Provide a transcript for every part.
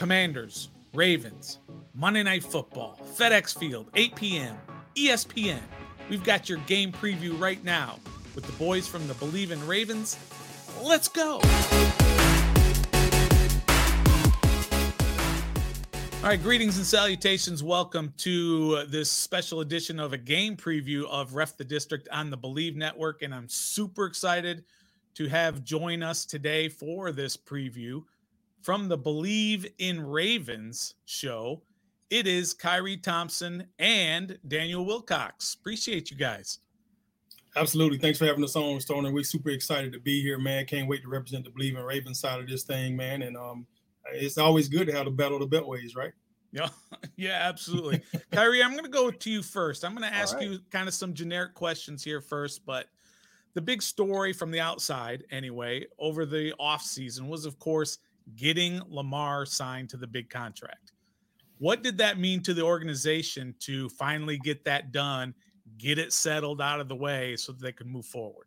Commanders, Ravens, Monday Night Football, FedEx Field, 8 p.m., ESPN. We've got your game preview right now with the boys from the Bleav in Ravens. Let's go. All right, greetings and salutations. Welcome to this special edition of a game preview of Ref the District on the Bleav Network. And I'm super excited to have join us today for this preview from the Bleav in Ravens show. It is Khari Thompson and Daniel Wilcox. Appreciate you guys. Absolutely. Thanks for having us on, Stoner. We're super excited to be here, man. Can't wait to represent the Bleav in Ravens side of this thing, man. And um, it's always good to have the battle of the beltways, right? Yeah, yeah, absolutely. Khari, I'm going to go to you first. I'm going to ask right. you kind of some generic questions here first, but the big story from the outside, anyway, over the offseason was, of course, getting Lamar signed to the big contract. What did that mean to the organization to finally get that done, get it settled out of the way so that they could move forward?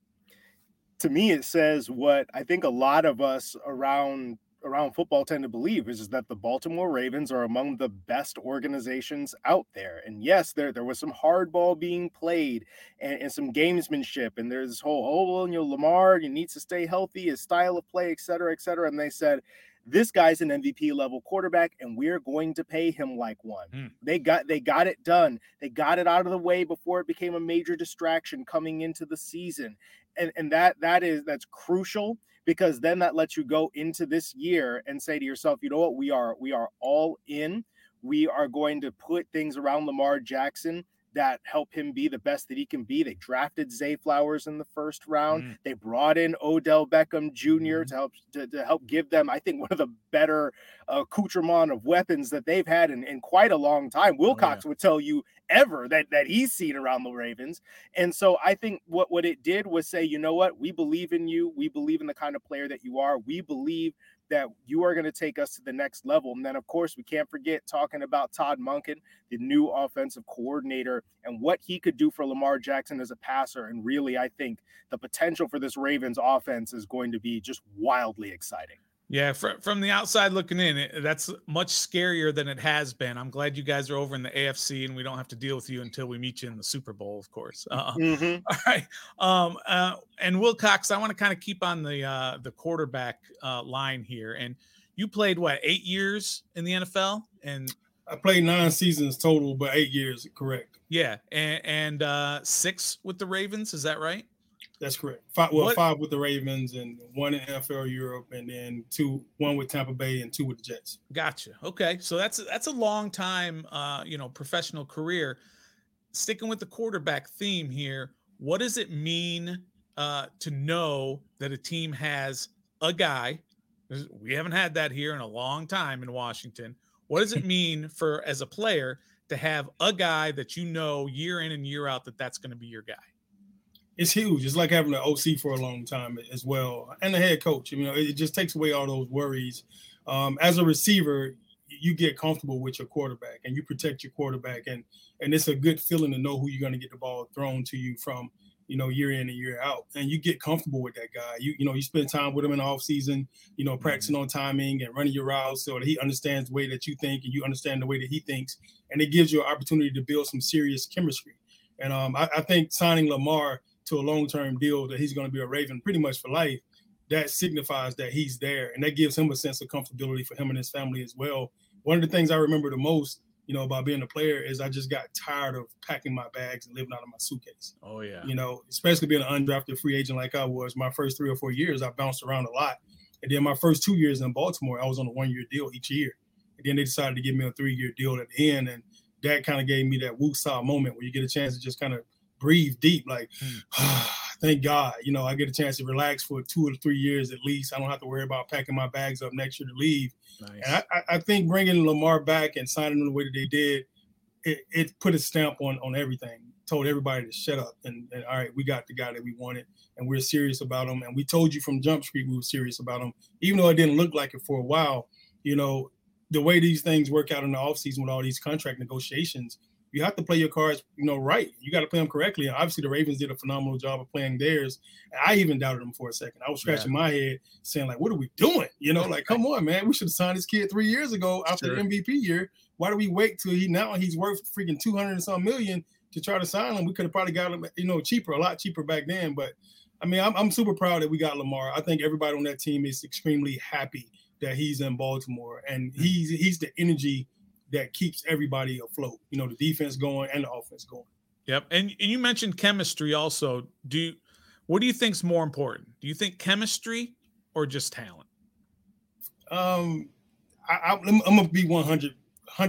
To me, it says what I think a lot of us around around football tend to believe is, is that the Baltimore Ravens are among the best organizations out there. And yes, there there was some hardball being played and, and some gamesmanship, and there's this whole oh well, you know, Lamar, you need to stay healthy, his style of play, et cetera, et cetera. And they said, this guy's an MVP level quarterback and we're going to pay him like one. Mm. They got they got it done. They got it out of the way before it became a major distraction coming into the season. And and that that is that's crucial because then that lets you go into this year and say to yourself, you know what, we are we are all in. We are going to put things around Lamar Jackson that help him be the best that he can be. They drafted Zay Flowers in the first round. Mm. They brought in Odell Beckham Jr. Mm. to help to, to, help give them, I think, one of the better accoutrement of weapons that they've had in, in quite a long time. Wilcox oh, yeah. would tell you ever that that he's seen around the Ravens. And so I think what what it did was say, you know what, we believe in you. We believe in the kind of player that you are. We believe that you are going to take us to the next level. And then, of course, we can't forget talking about Todd Monken, the new offensive coordinator, and what he could do for Lamar Jackson as a passer. And really, I think the potential for this Ravens offense is going to be just wildly exciting. Yeah, fr- from the outside looking in, it, that's much scarier than it has been. I'm glad you guys are over in the AFC and we don't have to deal with you until we meet you in the Super Bowl, of course. Uh, mm-hmm. all right. Um, uh, and Wilcox, I want to kind of keep on the uh, the quarterback uh, line here. And you played what eight years in the NFL, and I played nine seasons total, but eight years, correct? Yeah, and, and uh, six with the Ravens. Is that right? That's correct. Five, well, what? five with the Ravens and one in NFL Europe, and then two, one with Tampa Bay and two with the Jets. Gotcha. Okay, so that's that's a long time, uh, you know, professional career. Sticking with the quarterback theme here, what does it mean uh, to know that a team has a guy? We haven't had that here in a long time in Washington. What does it mean for as a player to have a guy that you know year in and year out that that's going to be your guy? It's huge. It's like having an OC for a long time as well, and the head coach. You know, it just takes away all those worries. Um, as a receiver, you get comfortable with your quarterback and you protect your quarterback, and and it's a good feeling to know who you're going to get the ball thrown to you from. You know, year in and year out, and you get comfortable with that guy. You you know, you spend time with him in the off season. You know, practicing mm-hmm. on timing and running your routes so that he understands the way that you think and you understand the way that he thinks, and it gives you an opportunity to build some serious chemistry. And um, I, I think signing Lamar to a long term deal that he's going to be a Raven pretty much for life, that signifies that he's there, and that gives him a sense of comfortability for him and his family as well. One of the things I remember the most, you know, about being a player is I just got tired of packing my bags and living out of my suitcase. Oh yeah. You know, especially being an undrafted free agent like I was. My first three or four years, I bounced around a lot, and then my first two years in Baltimore, I was on a one year deal each year, and then they decided to give me a three year deal at the end, and that kind of gave me that woo moment where you get a chance to just kind of breathe deep. Like, mm. thank God, you know, I get a chance to relax for two or three years at least. I don't have to worry about packing my bags up next year to leave. Nice. And I, I, think bringing Lamar back and signing him the way that they did, it, it put a stamp on on everything. Told everybody to shut up and, and all right, we got the guy that we wanted, and we're serious about him. And we told you from Jump Street we were serious about him, even though it didn't look like it for a while. You know, the way these things work out in the offseason with all these contract negotiations, you have to play your cards, you know, right. You got to play them correctly. And obviously, the Ravens did a phenomenal job of playing theirs. I even doubted them for a second. I was scratching yeah. my head, saying like, "What are we doing?" You know, like, come on, man, we should have signed this kid three years ago after sure. the MVP year. Why do we wait till he now he's worth freaking two hundred and some million to try to sign him? We could have probably got him, you know, cheaper, a lot cheaper back then. But I mean, I'm, I'm super proud that we got Lamar. I think everybody on that team is extremely happy that he's in Baltimore, and mm. he's he's the energy that keeps everybody afloat. You know, the defense going and the offense going. Yep. And, and you mentioned chemistry also. Do you, what do you think is more important? Do you think chemistry or just talent? Um, I, am gonna be 100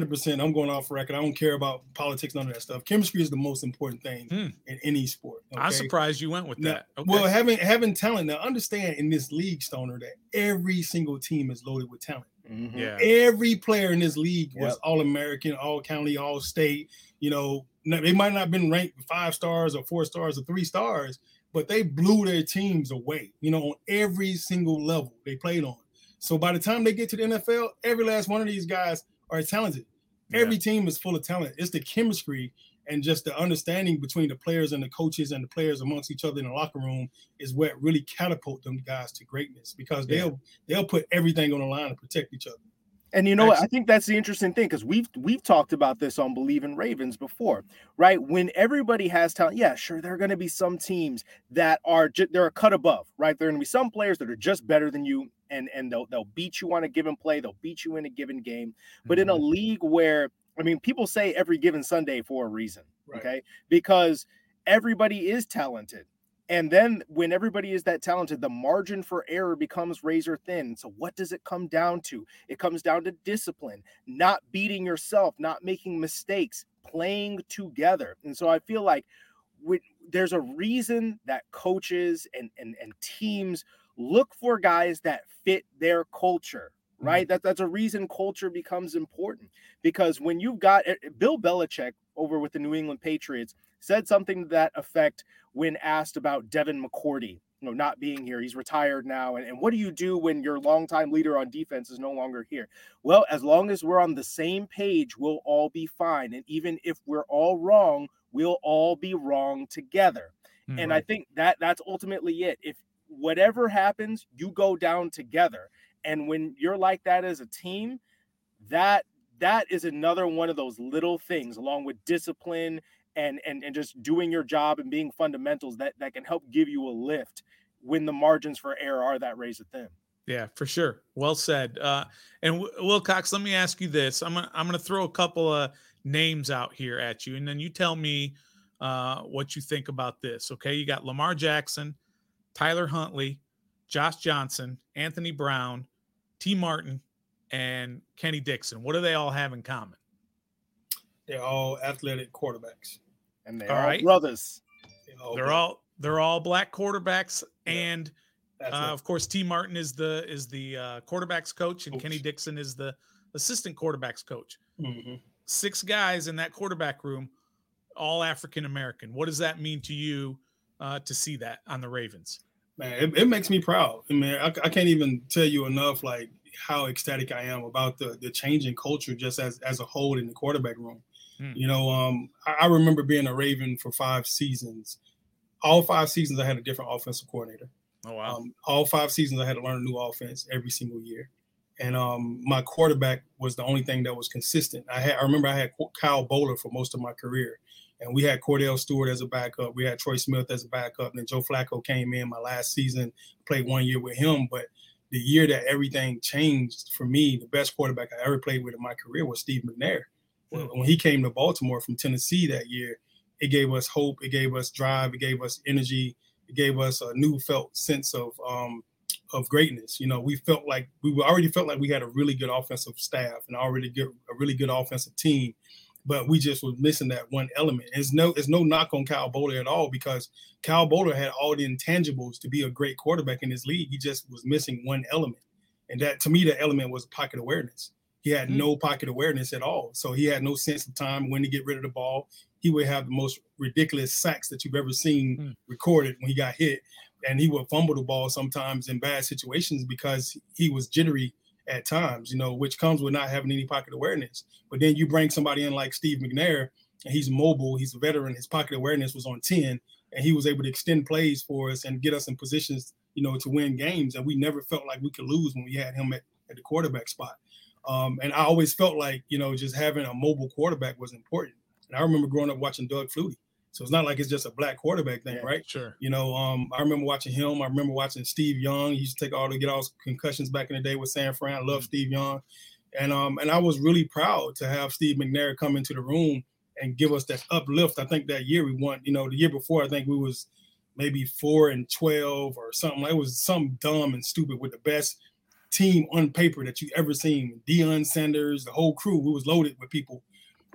percent. I'm going off record. I don't care about politics, none of that stuff. Chemistry is the most important thing hmm. in any sport. Okay? I'm surprised you went with now, that. Okay. Well, having having talent now, understand in this league, Stoner, that every single team is loaded with talent. Mm-hmm. Yeah. Every player in this league was yep. all American, all county, all state. You know, they might not have been ranked five stars or four stars or three stars, but they blew their teams away, you know, on every single level they played on. So by the time they get to the NFL, every last one of these guys are talented. Yeah. Every team is full of talent. It's the chemistry and just the understanding between the players and the coaches and the players amongst each other in the locker room is what really catapult them guys to greatness because they'll they'll put everything on the line to protect each other. And you know what? I think that's the interesting thing because we've we've talked about this on Bleav in Ravens before, right? When everybody has talent, yeah, sure, there are going to be some teams that are ju- they're a cut above, right? There are going to be some players that are just better than you, and and they'll they'll beat you on a given play, they'll beat you in a given game. But mm-hmm. in a mm-hmm. league where I mean, people say every given Sunday for a reason, right. okay? Because everybody is talented. And then when everybody is that talented, the margin for error becomes razor thin. So, what does it come down to? It comes down to discipline, not beating yourself, not making mistakes, playing together. And so, I feel like we, there's a reason that coaches and, and, and teams look for guys that fit their culture. Right? That that's a reason culture becomes important because when you've got eh, Bill Belichick over with the New England Patriots said something to that effect when asked about Devin McCourty, you know, not being here. He's retired now, and, and what do you do when your longtime leader on defense is no longer here? Well, as long as we're on the same page, we'll all be fine, and even if we're all wrong, we'll all be wrong together. Mm-hmm. And I think that that's ultimately it. If whatever happens, you go down together. And when you're like that as a team, that that is another one of those little things along with discipline and and and just doing your job and being fundamentals that that can help give you a lift when the margins for error are that razor thin. Yeah, for sure. Well said. Uh, and w- Wilcox, let me ask you this. I'm gonna I'm gonna throw a couple of names out here at you, and then you tell me uh, what you think about this. Okay, you got Lamar Jackson, Tyler Huntley, Josh Johnson, Anthony Brown, Tee Martin, and Kenny Dixon. What do they all have in common? They're all athletic quarterbacks, and they're all, all right. brothers. They're all, they're all they're all black quarterbacks, yeah. and uh, of course, Tee Martin is the is the uh, quarterbacks coach, and Kenny Dixon is the assistant quarterbacks coach. Mm-hmm. Six guys in that quarterback room, all African American. What does that mean to you uh, to see that on the Ravens? Man, it, it, makes me proud. I mean, I, I, can't even tell you enough like how ecstatic I am about the the changing culture just as as a whole in the quarterback room. Hmm. You know, um, I, I, remember being a Raven for five seasons. All five seasons, I had a different offensive coordinator. Oh wow! Um, all five seasons, I had to learn a new offense every single year, and um, my quarterback was the only thing that was consistent. I had, I remember, I had Kyle Boller for most of my career and we had Kordell Stewart as a backup. We had Troy Smith as a backup. And then Joe Flacco came in my last season, played one year with him. But the year that everything changed for me, the best quarterback I ever played with in my career was Steve McNair. Mm-hmm. When he came to Baltimore from Tennessee that year, it gave us hope, it gave us drive, it gave us energy, it gave us a new felt sense of um, of greatness. You know, we felt like we already felt like we had a really good offensive staff and already get a really good offensive team but we just was missing that one element. It's no, it's no knock on Kyle Boller at all because Kyle Boller had all the intangibles to be a great quarterback in this league. He just was missing one element, and that to me, the element was pocket awareness. He had mm-hmm. no pocket awareness at all, so he had no sense of time when to get rid of the ball. He would have the most ridiculous sacks that you've ever seen mm-hmm. recorded when he got hit, and he would fumble the ball sometimes in bad situations because he was jittery at times, you know, which comes with not having any pocket awareness. But then you bring somebody in like Steve McNair, and he's mobile. He's a veteran. His pocket awareness was on ten, and he was able to extend plays for us and get us in positions, you know, to win games. And we never felt like we could lose when we had him at, at the quarterback spot. Um, and I always felt like, you know, just having a mobile quarterback was important. And I remember growing up watching Doug Flutie. So it's not like it's just a black quarterback thing, yeah, right? Sure. You know, um, I remember watching him. I remember watching Steve Young. He used to take all the get all concussions back in the day with San Fran. I love mm-hmm. Steve Young. And um, and I was really proud to have Steve McNair come into the room and give us that uplift. I think that year we won, you know, the year before I think we was maybe four and twelve or something. It was something dumb and stupid with the best team on paper that you ever seen. Deion Sanders, the whole crew, we was loaded with people.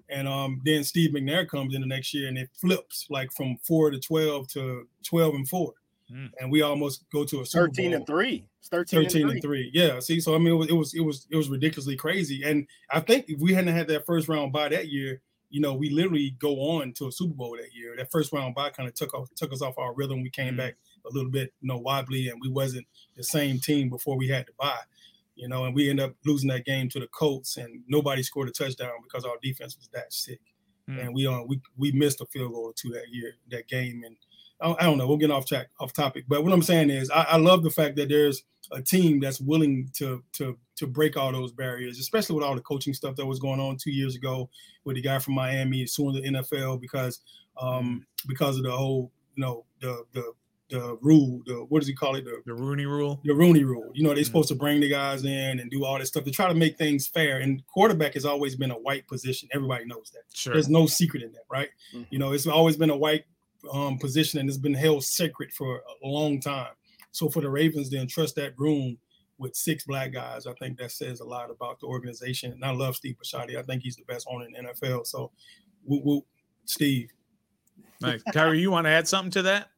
And um, then Steve McNair comes in the next year and it flips like from four to 12 to 12 and four. Mm. And we almost go to a Super 13 Bowl. and three. It's 13, 13 and, and three. Yeah. See, so I mean, it was, it was, it was, it was ridiculously crazy. And I think if we hadn't had that first round bye that year, you know, we literally go on to a Super Bowl that year. That first round bye kind of took off, took us off our rhythm. We came mm. back a little bit, you know, wobbly, and we wasn't the same team before we had to buy you know, and we end up losing that game to the Colts, and nobody scored a touchdown because our defense was that sick, mm. and we uh, we we missed a field goal or two that year that game, and I, I don't know, we'll get off track off topic, but what I'm saying is I, I, love the fact that there's a team that's willing to to to break all those barriers, especially with all the coaching stuff that was going on two years ago with the guy from Miami suing the NFL because um because of the whole you know the the the rule, the what does he call it? The, the Rooney rule. The Rooney rule. You know, they're mm-hmm. supposed to bring the guys in and do all this stuff to try to make things fair. And quarterback has always been a white position. Everybody knows that. Sure. There's no secret in that, right? Mm-hmm. You know, it's always been a white um, position and it's been held sacred for a long time. So for the Ravens to entrust that room with six black guys, I think that says a lot about the organization. And I love Steve Bisciotti. I think he's the best owner in the NFL. So, woo, woo, Steve. Nice. Khari, you want to add something to that?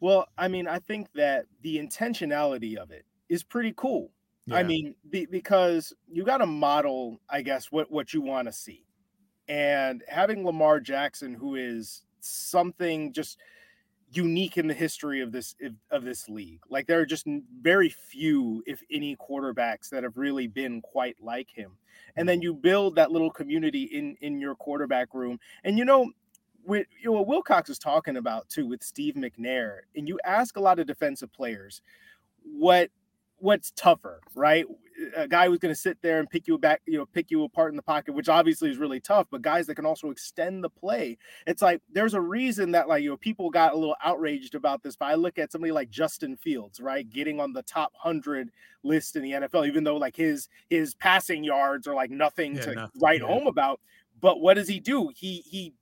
Well, I mean, I think that the intentionality of it is pretty cool. Yeah. I mean, be, because you got to model, I guess, what what you want to see, and having Lamar Jackson, who is something just unique in the history of this of this league. Like there are just very few, if any, quarterbacks that have really been quite like him. And mm-hmm. then you build that little community in in your quarterback room. And you know, with you know, what Wilcox was talking about too with Steve McNair, and you ask a lot of defensive players what what's tougher, right? A guy who's going to sit there and pick you back, you know, pick you apart in the pocket, which obviously is really tough, but guys that can also extend the play. It's like there's a reason that like you know people got a little outraged about this. But I look at somebody like Justin Fields, right, getting on the top hundred list in the NFL, even though like his his passing yards are like nothing yeah, to nothing. write yeah. home about. But what does he do? He he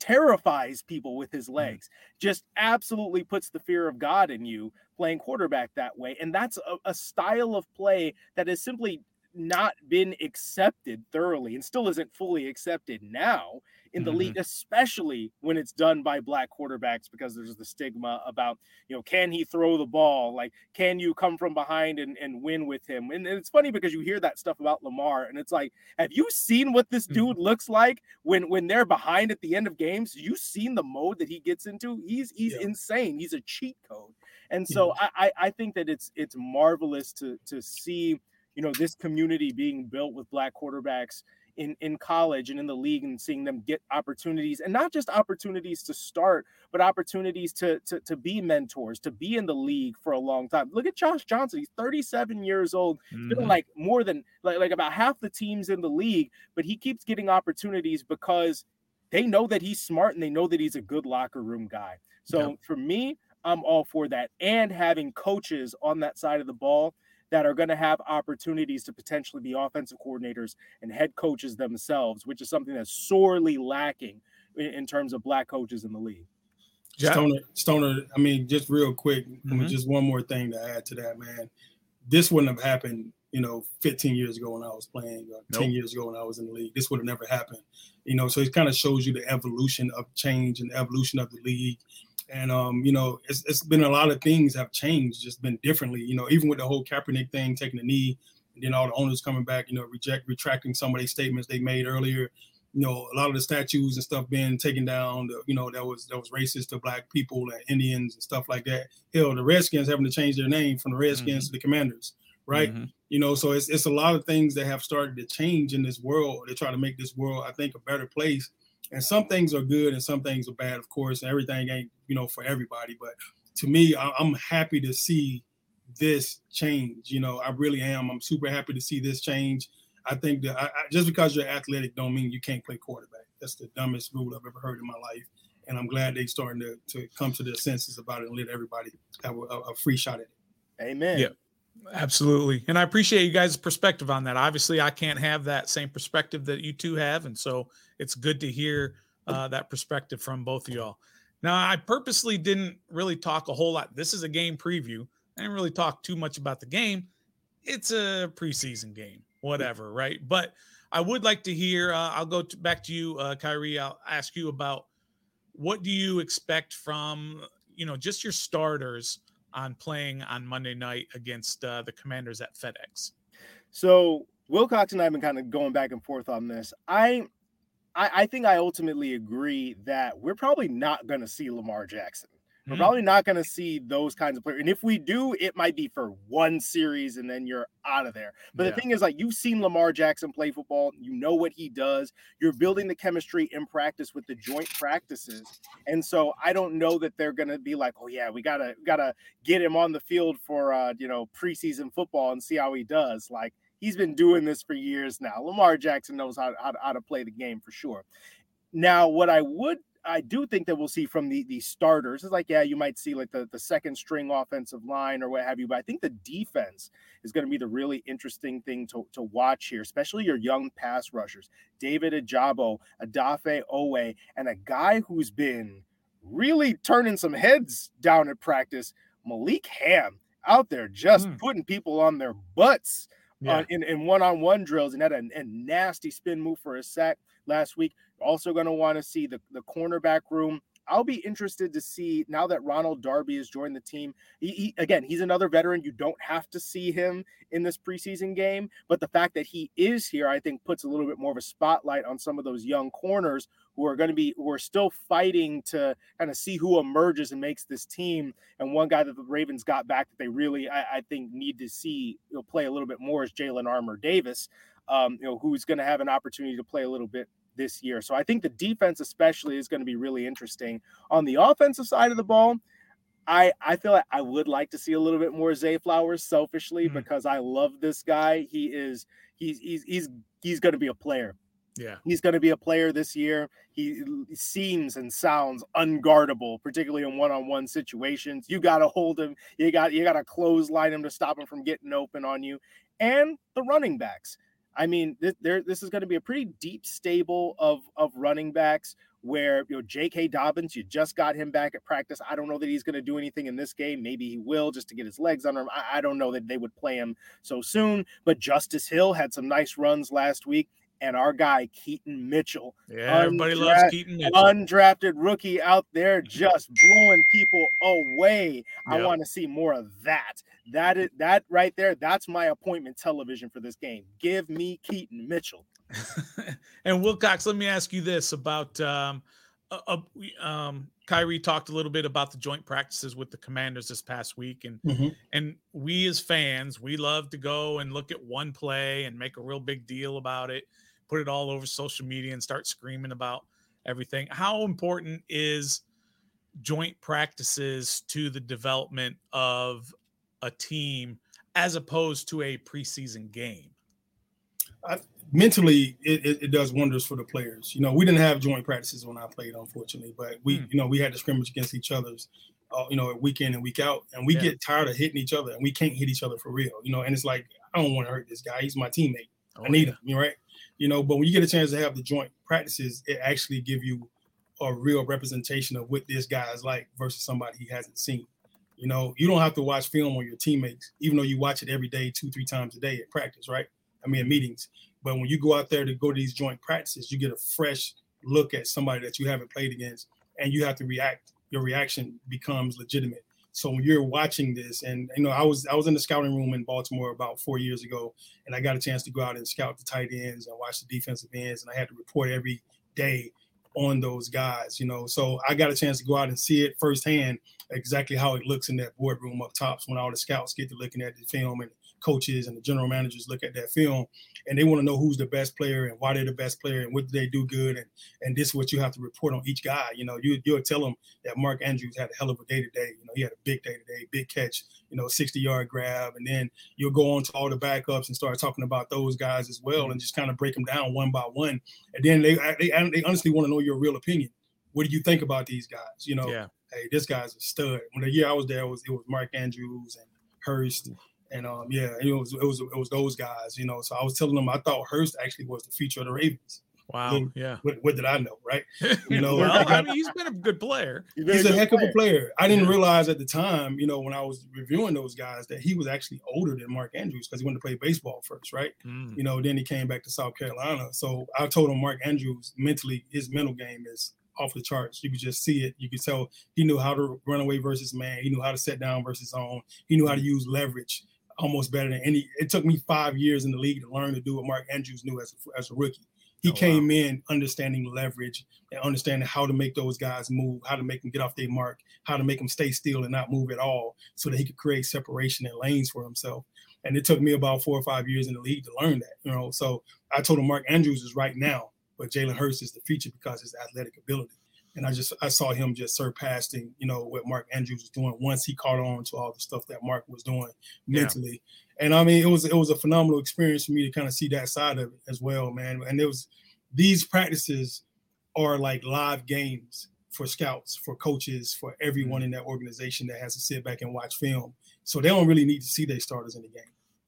terrifies people with his mm. legs, just absolutely puts the fear of God in you playing quarterback that way. And that's a, a style of play that is simply not been accepted thoroughly and still isn't fully accepted now in the mm-hmm. league, especially when it's done by black quarterbacks, because there's the stigma about, you know, can he throw the ball? Like, can you come from behind and, and win with him? And, and it's funny because you hear that stuff about Lamar, and it's like, have you seen what this dude mm-hmm. looks like when when they're behind at the end of games? You seen the mode that he gets into? He's he's yeah. insane. He's a cheat code. And so yeah. I, I think that it's it's marvelous to to see you know this community being built with black quarterbacks in in college and in the league and seeing them get opportunities and not just opportunities to start but opportunities to to, to be mentors to be in the league for a long time. Look at josh johnson he's 37 years old mm-hmm. been like more than like, like about half the teams in the league but he keeps getting opportunities because they know that he's smart and they know that he's a good locker room guy. So for me i'm all for that and having coaches on that side of the ball that are going to have opportunities to potentially be offensive coordinators and head coaches themselves, which is something that's sorely lacking in, in terms of black coaches in the league. Stoner, Stoner, I mean, just real quick, mm-hmm. just one more thing to add to that, man. This wouldn't have happened, you know, 15 years ago when I was playing, or nope. 10 years ago when I was in the league. This would have never happened, you know. So it kind of shows you the evolution of change and evolution of the league and um, you know, it's, it's been a lot of things have changed, just been differently. You know, even with the whole Kaepernick thing, taking the knee, and then all the owners coming back, you know, reject retracting some of these statements they made earlier. You know, a lot of the statues and stuff being taken down. You know, that was that was racist to black people and Indians and stuff like that. Hell, the Redskins having to change their name from the Redskins mm-hmm. to the Commanders, right? Mm-hmm. You know, so it's it's a lot of things that have started to change in this world. They try to make this world, I think, a better place And some things are good and some things are bad, of course. Everything ain't, you know, for everybody. But to me, I'm happy to see this change. You know, I really am. I'm super happy to see this change. I think that I, I, just because you're athletic don't mean you can't play quarterback. That's the dumbest rule I've ever heard in my life. And I'm glad they're starting to, to come to their senses about it and let everybody have a, a free shot at it. Amen. Yeah. Absolutely. And I appreciate you guys' perspective on that. Obviously, I can't have that same perspective that you two have. And so it's good to hear uh, that perspective from both of y'all. Now, I purposely didn't really talk a whole lot. This is a game preview. I didn't really talk too much about the game. It's a preseason game, whatever, right? But I would like to hear. Uh, I'll go to, back to you, uh, Khari. I'll ask you about what do you expect from you know just your starters on playing on Monday night against uh, the Commanders at FedEx. So Wilcox and I have been kind of going back and forth on this. I, I, I think I ultimately agree that we're probably not going to see Lamar Jackson. We're mm. probably not going to see those kinds of players. And if we do, it might be for one series and then you're out of there. But yeah. the thing is, like, you've seen Lamar Jackson play football. You know what he does. You're building the chemistry in practice with the joint practices. And so I don't know that they're going to be like, oh, yeah, we got to, got to get him on the field for, uh, you know, preseason football and see how he does. Like, he's been doing this for years now. Lamar Jackson knows how, how, how to play the game for sure. Now, what I would I do think that we'll see from the the starters is like, yeah, you might see like the, the second string offensive line or what have you, but I think the defense is going to be the really interesting thing to, to watch here, especially your young pass rushers, David Ojabo, Odafe Oweh, and a guy who's been really turning some heads down at practice, Malik Hamm out there just mm. putting people on their butts yeah. uh, in, in one-on-one drills and had a, a nasty spin move for a sack last week. Also going to want to see the, the cornerback room. I'll be interested to see now that Ronald Darby has joined the team. He, he, again, he's another veteran. You don't have to see him in this preseason game, but the fact that he is here, I think, puts a little bit more of a spotlight on some of those young corners who are going to be who are still fighting to kind of see who emerges and makes this team. And one guy that the Ravens got back that they really, I, I think, need to see you know, play a little bit more is Jalyn Armour Davis. Um, you know, who's going to have an opportunity to play a little bit this year. So I think the defense, especially, is going to be really interesting. On the offensive side of the ball, I I feel like I would like to see a little bit more Zay Flowers selfishly mm-hmm. because I love this guy. He is he's he's he's he's going to be a player. Yeah. He's going to be a player this year. He seems and sounds unguardable, particularly in one-on-one situations. You got to hold him. You got you got to clothesline him to stop him from getting open on you. And the running backs. I mean, this, there, this is going to be a pretty deep stable of of running backs. Where you know J.K. Dobbins, you just got him back at practice. I don't know that he's going to do anything in this game. Maybe he will just to get his legs under him. I, I don't know that they would play him so soon. But Justice Hill had some nice runs last week and our guy Keaton Mitchell. Yeah, everybody loves Keaton Mitchell. Undrafted rookie out there just blowing people away. Yep. I want to see more of that. That is that right there. That's my appointment television for this game. Give me Keaton Mitchell. and Wilcox, let me ask you this about um, uh, um, Khari talked a little bit about the joint practices with the commanders this past week, and mm-hmm. and we as fans, we love to go and look at one play and make a real big deal about it put it all over social media and start screaming about everything. How important is joint practices to the development of a team as opposed to a preseason game? I, mentally, it, it, it, does wonders for the players. You know, we didn't have joint practices when I played, unfortunately, but we, mm. you know, we had to scrimmage against each other's, uh, you know, week in and week out, and we yeah. get tired of hitting each other, and we can't hit each other for real. You know, and it's like I don't want to hurt this guy. He's my teammate. Oh, I need yeah. him. You right? you know. But when you get a chance to have the joint practices, it actually give you a real representation of what this guy is like versus somebody he hasn't seen. You know, you don't have to watch film on your teammates, even though you watch it every day, two, three times a day at practice, right? I mean, meetings. But when you go out there to go to these joint practices, you get a fresh look at somebody that you haven't played against, and you have to react. Your reaction becomes legitimate. So when you're watching this, and you know, I was I was in the scouting room in Baltimore about four years ago, and I got a chance to go out and scout the tight ends and watch the defensive ends, and I had to report every day on those guys. You know, so I got a chance to go out and see it firsthand exactly how it looks in that boardroom up tops when all the scouts get to looking at the film and coaches and the general managers look at that film and they want to know who's the best player and why they're the best player and what do they do good and and this is what you have to report on each guy. You know, you you'll tell them that Mark Andrews had a hell of a day today. You know, he had a big day today, big catch, you know, 60 yard grab, and then you'll go on to all the backups and start talking about those guys as well and just kind of break them down one by one. And then they they, they honestly want to know your real opinion. What do you think about these guys? You know, yeah. Hey, this guy's a stud. When the year I was there, it was it was Mark Andrews and Hurst and um, yeah, it was it was it was those guys, you know. So I was telling them I thought Hurst actually was the future of the Ravens. Wow. When, yeah. What, what, did I know, right? You know, well, I mean, he's been a good player. He's, he's a, a heck player. of a player. I didn't yeah. realize at the time, you know, when I was reviewing those guys, that he was actually older than Mark Andrews because he went to play baseball first, right? Mm. You know, then he came back to South Carolina. So I told him Mark Andrews mentally, his mental game is off the charts. You could just see it. You could tell he knew how to run away versus man. He knew how to set down versus zone. He knew how to use leverage almost better than any. It took me five years in the league to learn to do what Mark Andrews knew as a, as a rookie. He oh, came wow. in understanding leverage and understanding how to make those guys move, how to make them get off their mark, how to make them stay still and not move at all, so that he could create separation and lanes for himself. And it took me about four or five years in the league to learn that. You know, so I told him Mark Andrews is right now, but Jalen Hurst is the future because his athletic ability and I just I saw him just surpassing, you know, what Mark Andrews was doing once he caught on to all the stuff that Mark was doing mentally. Yeah. And I mean, it was it was a phenomenal experience for me to kind of see that side of it as well, man. And it was these practices are like live games for scouts, for coaches, for everyone mm-hmm. in that organization that has to sit back and watch film. So they don't really need to see their starters in the game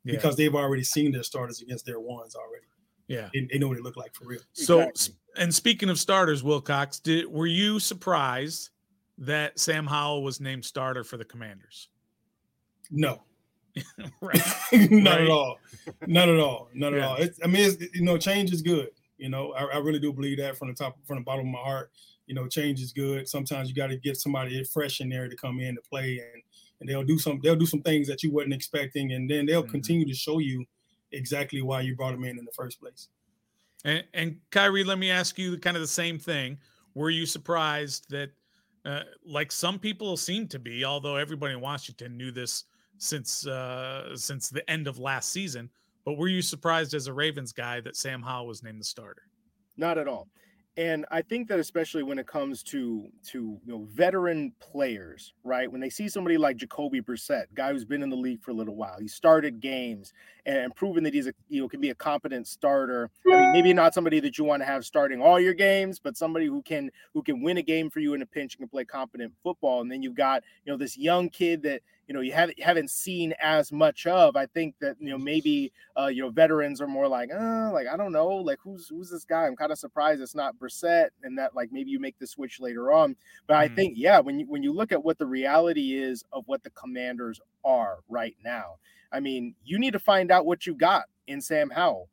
yeah. because they've already seen their starters against their ones already. Yeah, they, they know what it looked like for real. So, exactly. and speaking of starters, Wilcox, did were you surprised that Sam Howell was named starter for the Commanders? No, right. not right. at all. Not at all. Not yeah. at all. It's, I mean, it's, you know, change is good. You know, I, I, really do believe that from the top, from the bottom of my heart. You know, change is good. Sometimes you got to get somebody fresh in there to come in to play, and and they'll do some they'll do some things that you wasn't expecting, and then they'll mm-hmm. continue to show you exactly why you brought him in in the first place. And, and Khari, let me ask you kind of the same thing. Were you surprised that, uh, like some people seem to be, although everybody in Washington knew this since uh, since the end of last season, but were you surprised as a Ravens guy that Sam Howell was named the starter? Not at all and I think that especially when it comes to to you know veteran players, right? When they see somebody like Jacoby Brissett, guy who's been in the league for a little while, he started games and proven that he's a you know can be a competent starter. I mean, maybe not somebody that you want to have starting all your games, but somebody who can who can win a game for you in a pinch and can play competent football. And then you've got you know this young kid that you know you haven't haven't seen as much of. I think that you know maybe uh, you know veterans are more like, uh, like I don't know, like who's who's this guy? I'm kind of surprised it's not Brissett, and that like maybe you make the switch later on. But mm-hmm. I think yeah, when you when you look at what the reality is of what the Commanders are right now, I mean, you need to find out what you got in Sam Howell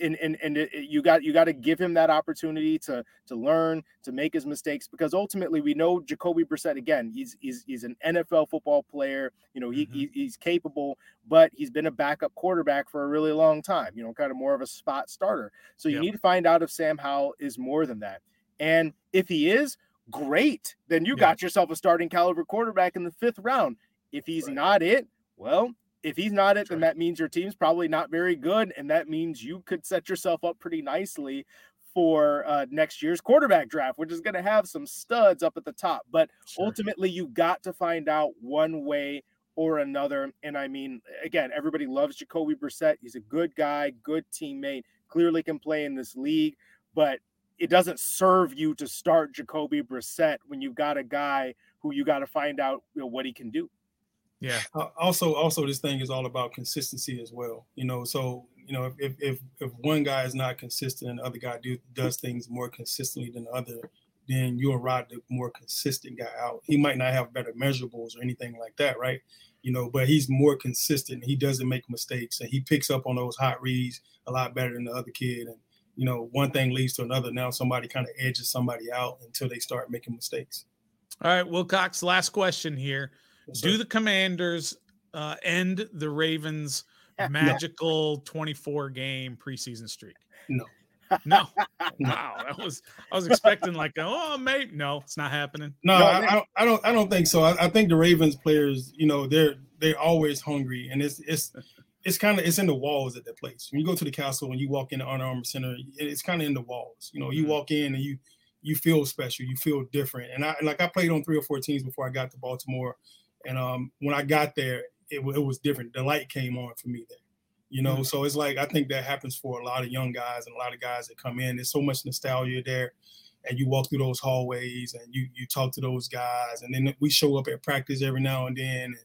and and and it, you got you got to give him that opportunity to to learn to make his mistakes because ultimately we know Jacoby Brissett again he's he's he's an NFL football player you know he, mm-hmm. he he's capable but he's been a backup quarterback for a really long time you know kind of more of a spot starter so you yep. need to find out if Sam Howell is more than that and if he is great then you got yourself a starting caliber quarterback in the fifth round if he's right. not it well if he's not it, then that means your team's probably not very good, and that means you could set yourself up pretty nicely for uh, next year's quarterback draft, which is going to have some studs up at the top. But sure. ultimately, you got to find out one way or another. And I mean, again, everybody loves Jacoby Brissett. He's a good guy, good teammate, clearly can play in this league, but it doesn't serve you to start Jacoby Brissett when you've got a guy who you got to find out you know, what he can do. Yeah. Uh, also, also, this thing is all about consistency as well. You know, so you know, if if if one guy is not consistent and the other guy do, does things more consistently than the other, then you'll ride the more consistent guy out. He might not have better measurables or anything like that, right? You know, but he's more consistent. He doesn't make mistakes, and he picks up on those hot reads a lot better than the other kid. And you know, one thing leads to another. Now somebody kind of edges somebody out until they start making mistakes. All right, Wilcox. Last question here. Do the Commanders uh, end the Ravens' magical no. 24 game preseason streak? No. No. wow. That was I was expecting like oh mate. No, it's not happening. No, no I, I, don't I don't I don't think so. I, I, think the Ravens players, you know, they're they're always hungry and it's it's it's kind of it's in the walls at that place. When you go to the castle, when you walk in the Under Armour Center, it's kind of in the walls. You know, you mm-hmm. walk in and you you feel special, you feel different. And I like I played on three or four teams before I got to Baltimore, and um, when I got there, it, it was different. The light came on for me there. You know, mm-hmm. so it's like I think that happens for a lot of young guys and a lot of guys that come in. There's so much nostalgia there, and you walk through those hallways and you you talk to those guys, and then we show up at practice every now and then, and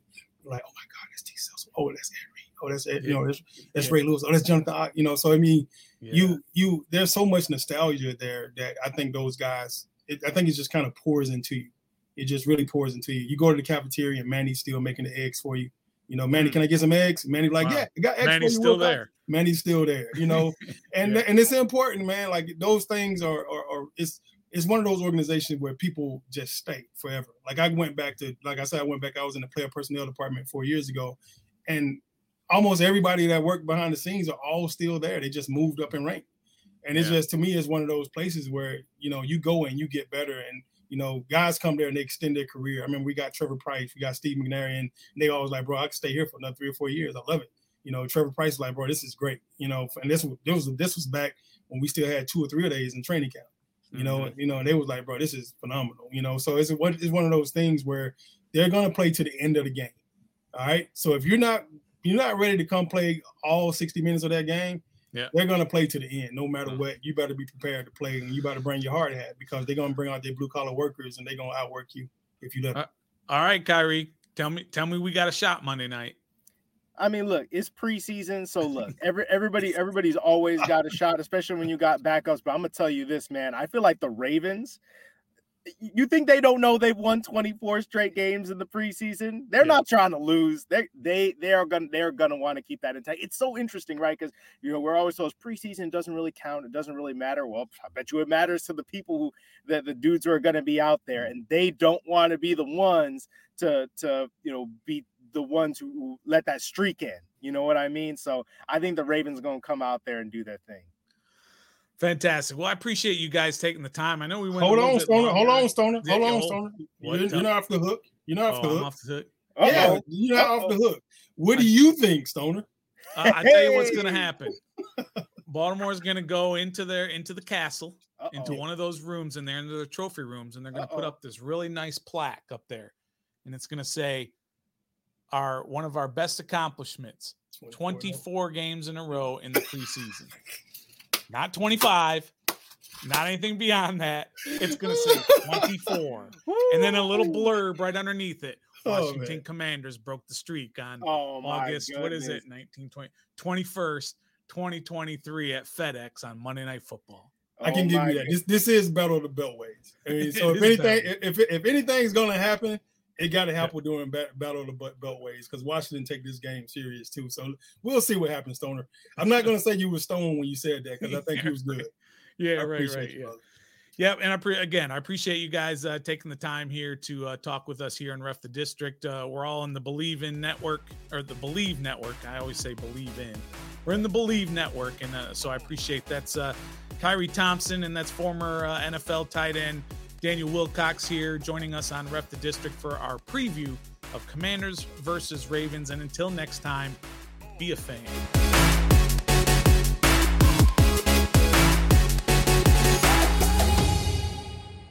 like, oh my God, that's T cells. Oh, that's Henry. Oh, that's you know, that's, that's yeah. Ray Lewis. Oh, that's Jonathan. You know, so I mean, yeah. you you there's so much nostalgia there that I think those guys. It, I think it just kind of pours into you. It just really pours into you. You go to the cafeteria and Manny's still making the eggs for you. You know, Manny, mm. can I get some eggs? Manny like, wow. yeah, I got eggs Manny's still there. Manny's still there. You know, and yeah. and it's important, man. Like those things are, are, are it's it's one of those organizations where people just stay forever. Like I went back to, like I said, I went back. I was in the player personnel department four years ago, and almost everybody that worked behind the scenes are all still there. They just moved up in rank, and it's yeah. just to me, it's one of those places where you know you go and you get better, and you know guys come there and they extend their career. I mean, we got Trevor Pryce, we got Steve McNair, and they always like, bro, I can stay here for another three or four years. I love it. You know, Trevor Pryce is like, bro, this is great. You know, and this was this was this was back when we still had two or three days in training camp you know, mm-hmm. you know, and they was like, bro, this is phenomenal, you know. So it's what it's one of those things where they're gonna play to the end of the game. All right. So if you're not you're not ready to come play all 60 minutes of that game, yeah, they're gonna play to the end, no matter mm-hmm. what. You better be prepared to play and you better bring your hard hat because they're gonna bring out their blue collar workers and they're gonna outwork you if you let Them. all right, Khari. Tell me, tell me we got a shot Monday night. I mean, look, it's preseason, so look, every everybody everybody's always got a shot, especially when you got backups. But I'm gonna tell you this, man. I feel like the Ravens. You think they don't know they've won 24 straight games in the preseason? They're yeah. not trying to lose. They they they are gonna they're gonna want to keep that intact. It's so interesting, right? Because you know we're always told preseason doesn't really count. It doesn't really matter. Well, I bet you it matters to the people who that the dudes who are gonna be out there, and they don't want to be the ones to to you know be the ones who let that streak in. You know what I mean? So I think the Ravens are going to come out there and do their thing. Fantastic. Well, I appreciate you guys taking the time. I know we went. Hold on, Stoner. Hold on, Stoner. Hold on, Stoner. You're, you're, not off the hook. You're not off oh, the hook. off the hook. Yeah, you're not Uh-oh. off the hook. What do you think, Stoner? Uh, I tell you what's going to happen. Baltimore is going to go into their into the castle, Uh-oh. into one of those rooms in there, into the trophy rooms, and they're going to put up this really nice plaque up there, and it's going to say our one of our best accomplishments 24 games in a row in the preseason. Not 25, not anything beyond that. It's going to say 24. and then a little blurb right underneath it. Oh, Washington oh, Commanders broke the streak on oh, August, what is it, 1920, 21st, 2023 at FedEx on Monday Night Football. I can oh, give you that. This, this is battle of the beltways. I mean, so if anything, if, if anything's going to happen, it got to happen during battle of the beltways because Washington take this game serious too. So we'll see what happens, Stoner. I'm not going to say you were stoned when you said that because I think yeah, you was good. Yeah, right, right. You, yeah. Yep, and I pre- again, I appreciate you guys uh, taking the time here to uh, talk with us here in Ref the District. Uh, we're all in the Bleav in network or the Bleav network. I always say Bleav in. We're in the Bleav network, and uh, so I appreciate that's uh, Khari Thompson, and that's former uh, NFL tight end Daniel Wilcox here, joining us on Ref the District for our preview of Commanders versus Ravens. And until next time, be a fan.